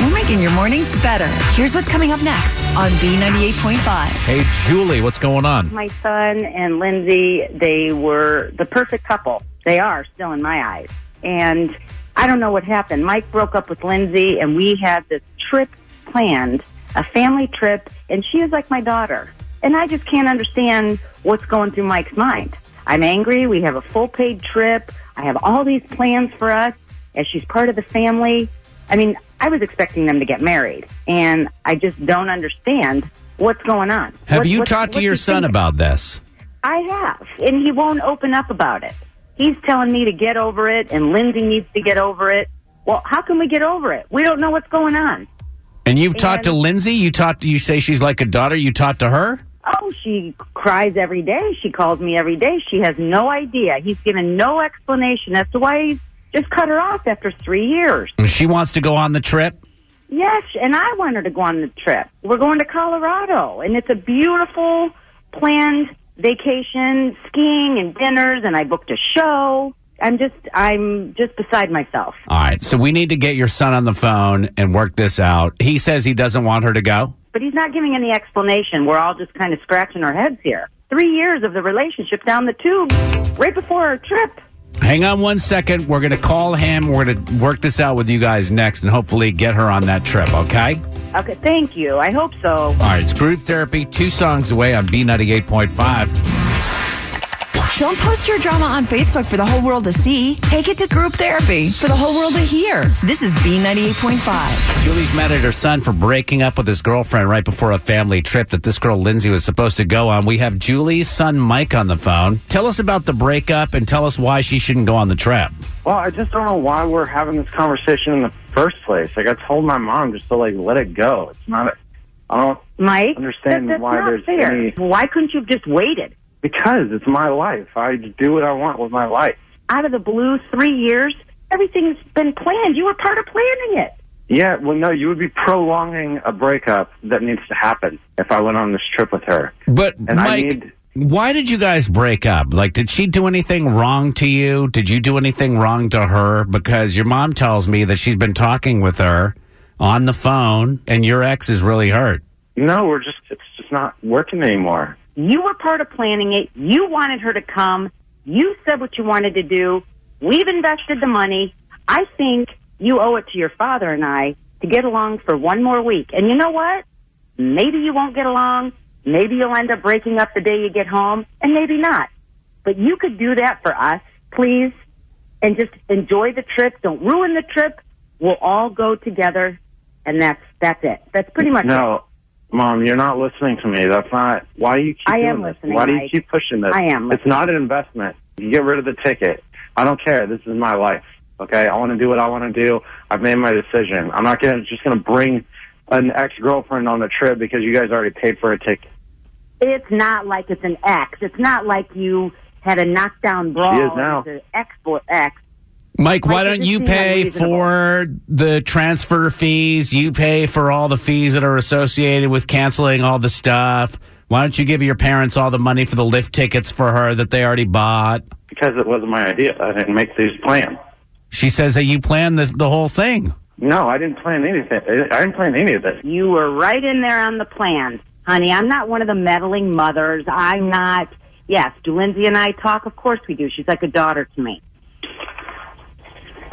We're making your mornings better. Here's what's coming up next on B98.5. Hey, Julie, what's going on? My son and Lindsay, they were the perfect couple. They are still in my eyes. And I don't know what happened. Mike broke up with Lindsay, and we had this trip planned, a family trip, and she is like my daughter. And I just can't understand what's going through Mike's mind. I'm angry. We have a full paid trip. I have all these plans for us as she's part of the family. I mean, I was expecting them to get married, and I just don't understand what's going on. Have What- you what- talked to your son thinking? about this? I have, and he won't open up about it. He's telling me to get over it, and Lindsay needs to get over it. Well, how can we get over it? We don't know what's going on. And you've talked to Lindsay? You talked you say she's like a daughter, you talked to her? Oh, she cries every day. She calls me every day. She has no idea. He's given no explanation as to why he's just cut her off after three years. And She wants to go on the trip? Yes, and I want her to go on the trip. We're going to Colorado, and it's a beautiful planned vacation, skiing and dinners, and I booked a show. I'm just, I'm just beside myself. All right, so we need to get your son on the phone and work this out. He says he doesn't want her to go. But he's not giving any explanation. We're all just kind of scratching our heads here. Three years of the relationship down the tube, right before our trip. Hang on one second. We're going to call him. We're going to work this out with you guys next and hopefully get her on that trip, okay? Okay, thank you. I hope so. All right, it's group therapy, two songs away on B98.5. Don't post your drama on Facebook for the whole world to see. Take it to group therapy for the whole world to hear. This is B98.5. Julie's mad at her son for breaking up with his girlfriend right before a family trip that this girl Lindsay was supposed to go on. We have Julie's son Mike on the phone. Tell us about the breakup and tell us why she shouldn't go on the trip. Well, I just don't know why we're having this conversation in the first place. Like I told my mom just to like let it go. It's not. I don't Mike, Understand that- why there's fair. any- Why couldn't you have just waited? Because it's my life. I do what I want with my life. Out of the blue, three years, everything's been planned. You were part of planning it. Yeah, well, no, you would be prolonging a breakup that needs to happen if I went on this trip with her. But And I Mike, need- why did you guys break up? Like, did she do anything wrong to you? Did you do anything wrong to her? Because your mom tells me that she's been talking with her on the phone, and your ex is really hurt. No, we're just it's just not working anymore. You were part of planning it. You wanted her to come. You said what you wanted to do. We've invested the money. I think you owe it to your father and I to get along for one more week. And you know what? Maybe you won't get along. Maybe you'll end up breaking up the day you get home, and maybe not. But you could do that for us, please, and just enjoy the trip. Don't ruin the trip. We'll all go together, and that's that's it. That's pretty much it. Mom, you're not listening to me. That's not. Why you keep I doing am this? listening, Why do you Mike. keep pushing this? I am It's not an investment. You get rid of the ticket. I don't care. This is my life. Okay, I want to do what I want to do. I've made my decision. I'm not gonna just gonna bring an ex girlfriend on the trip because you guys already paid for a ticket. It's not like it's an ex. It's not like you had a knockdown brawl. She is now. An ex ex. Mike, why don't you pay for the transfer fees? You pay for all the fees that are associated with canceling all the stuff. Why don't you give your parents all the money for the lift tickets for her that they already bought? Because it wasn't my idea. I didn't make these plans. She says that you planned the, the whole thing. No, I didn't plan anything. I didn't plan any of this. You were right in there on the plan, honey. I'm not one of the meddling mothers. I'm not. Yes, do Lindsay and I talk? Of course we do. She's like a daughter to me.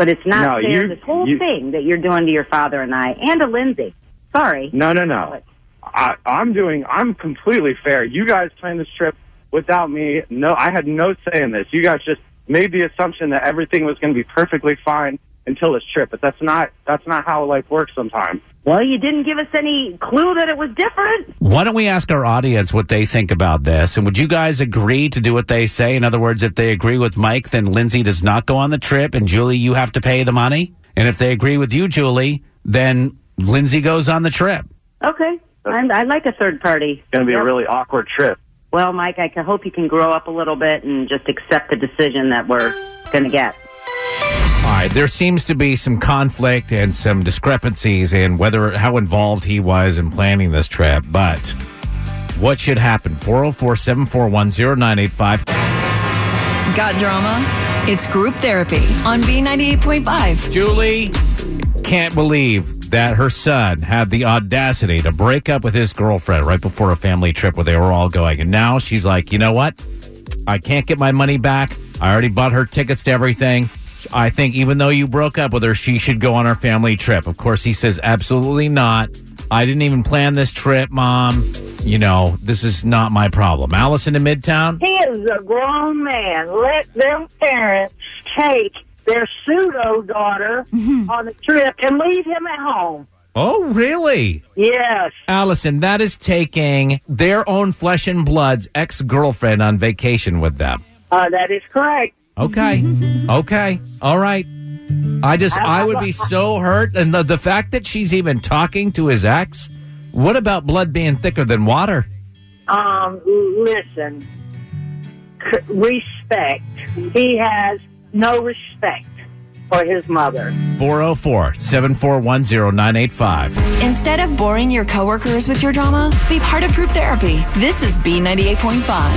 But it's not No, fair. you- this whole you- thing that you're doing to your father and I, and to Lindsay. Sorry. No, no, no. I, I'm doing. I'm completely fair. You guys planned this trip without me. No, I had no say in this. You guys just made the assumption that everything was going to be perfectly fine until this trip. But that's not. That's not how life works. Sometimes. Well, you didn't give us any clue that it was different. Why don't we ask our audience what they think about this? And would you guys agree to do what they say? In other words, if they agree with Mike, then Lindsay does not go on the trip, and Julie, you have to pay the money. And if they agree with you, Julie, then Lindsay goes on the trip. Okay. I'm, I like a third party. It's going to be Yep. a really awkward trip. Well, Mike, I can hope you can grow up a little bit and just accept the decision that we're going to get. All right, there seems to be some conflict and some discrepancies in whether how involved he was in planning this trip, but what should happen? 404 741 0985. Got drama? It's group therapy on B98.5. Julie, can't believe that her son had the audacity to break up with his girlfriend right before a family trip where they were all going. And now she's like, you know what? I can't get my money back. I already bought her tickets to everything. I think even though you broke up with her, she should go on our family trip. Of course, he says, absolutely not. I didn't even plan this trip, mom. You know, this is not my problem. Allison in Midtown? He is a grown man. Let them parents take their pseudo daughter on a trip and leave him at home. Oh, really? Yes. Allison, that is taking their own flesh and blood's ex girlfriend on vacation with them. Uh, that is correct. Okay. okay. All right. I just, I would be so hurt. And the, the fact that she's even talking to his ex, what about blood being thicker than water? Um, listen, C- respect. He has no respect for his mother. 404 741 0985. Instead of boring your coworkers with your drama, be part of group therapy. This is B98.5.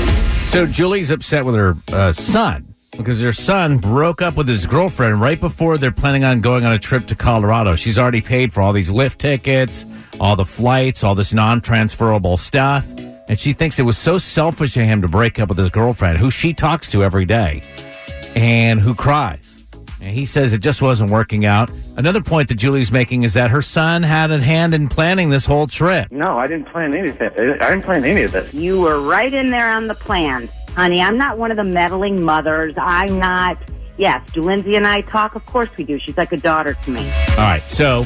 So Julie's upset with her uh, son because her son broke up with his girlfriend right before they're planning on going on a trip to Colorado. She's already paid for all these lift tickets, all the flights, all this non transferable stuff. And she thinks it was so selfish of him to break up with his girlfriend, who she talks to every day and who cries. And he says it just wasn't working out. Another point that Julie's making is that her son had a hand in planning this whole trip. No, I didn't plan anything. I didn't plan any of this. You were right in there on the plan. Honey, I'm not one of the meddling mothers. I'm not. Yes, do Lindsay and I talk? Of course we do. She's like a daughter to me. All right. So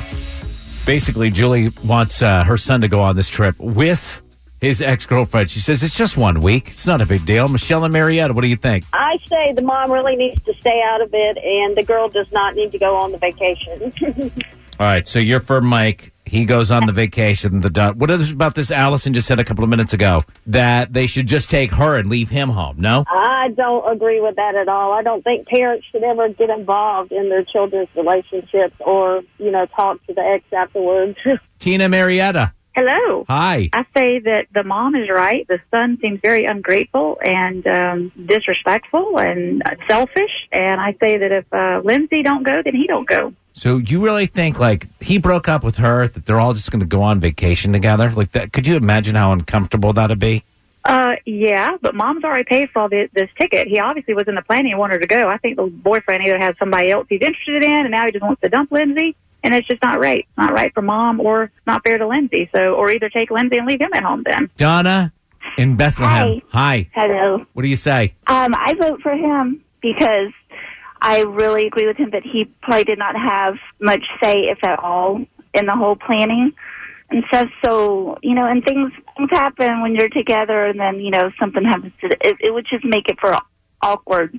basically, Julie wants uh, her son to go on this trip with his ex girlfriend. She says it's just one week. It's not a big deal. Michelle and Marietta, what do you think? I say the mom really needs to stay out of it, and the girl does not need to go on the vacation. All right. So you're for Mike. He goes on the vacation. The dot. What is about this? Allison just said a couple of minutes ago that they should just take her and leave him home. No. I don't agree with that at all. I don't think parents should ever get involved in their children's relationships or, you know, talk to the ex afterwards. Tina Marietta. Hello. Hi. I say that the mom is right. The son seems very ungrateful and um, disrespectful and selfish. And I say that if uh, Lindsay don't go, then he don't go. So you really think like he broke up with her that they're all just going to go on vacation together? Like that? Could you imagine how uncomfortable that'd be? Uh, yeah, but mom's already paid for all this, this ticket. He obviously was in the planning and wanted her to go. I think the boyfriend either has somebody else he's interested in, and now he just wants to dump Lindsay. And it's just not right. Not right for mom, or not fair to Lindsay. So, or either take Lindsay and leave him at home. Then Donna in Bethlehem. Hi. Hello. What do you say? Um, I vote for him because I really agree with him that he probably did not have much say, if at all, in the whole planning and stuff. So, you know, and things things happen when you're together, and then you know something happens to it. It would just make it for awkward.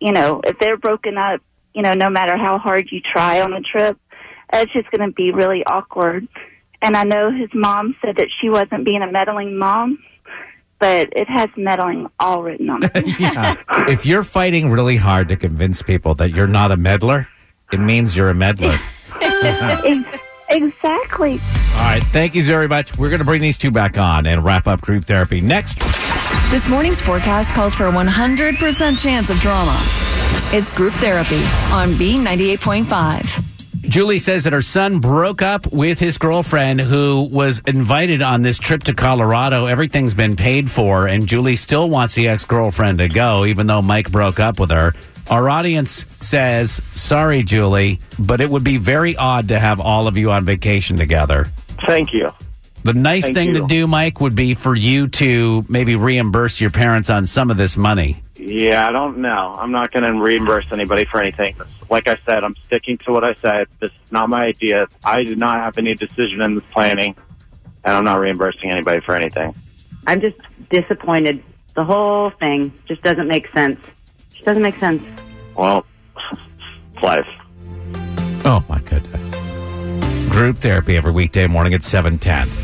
You know, if they're broken up, you know, no matter how hard you try on a trip, it's just going to be really awkward. And I know his mom said that she wasn't being a meddling mom, but it has meddling all written on it. yeah. If you're fighting really hard to convince people that you're not a meddler, it means you're a meddler. Exactly. All right. Thank you very much. We're going to bring these two back on and wrap up group therapy next. This morning's forecast calls for a 100% chance of drama. It's group therapy on B98.5. Julie says that her son broke up with his girlfriend who was invited on this trip to Colorado. Everything's been paid for, and Julie still wants the ex girlfriend to go, even though Mike broke up with her. Our audience says, Sorry, Julie, but it would be very odd to have all of you on vacation together. Thank you. The nice Thank thing to do, Mike, would be for you to maybe reimburse your parents on some of this money. Yeah, I don't know. I'm not going to reimburse anybody for anything. Like I said, I'm sticking to what I said. This is not my idea. I did not have any decision in this planning, and I'm not reimbursing anybody for anything. I'm just disappointed. The whole thing just doesn't make sense. Just doesn't make sense. Well, it's life. Oh, my goodness. Group therapy every weekday morning at 710.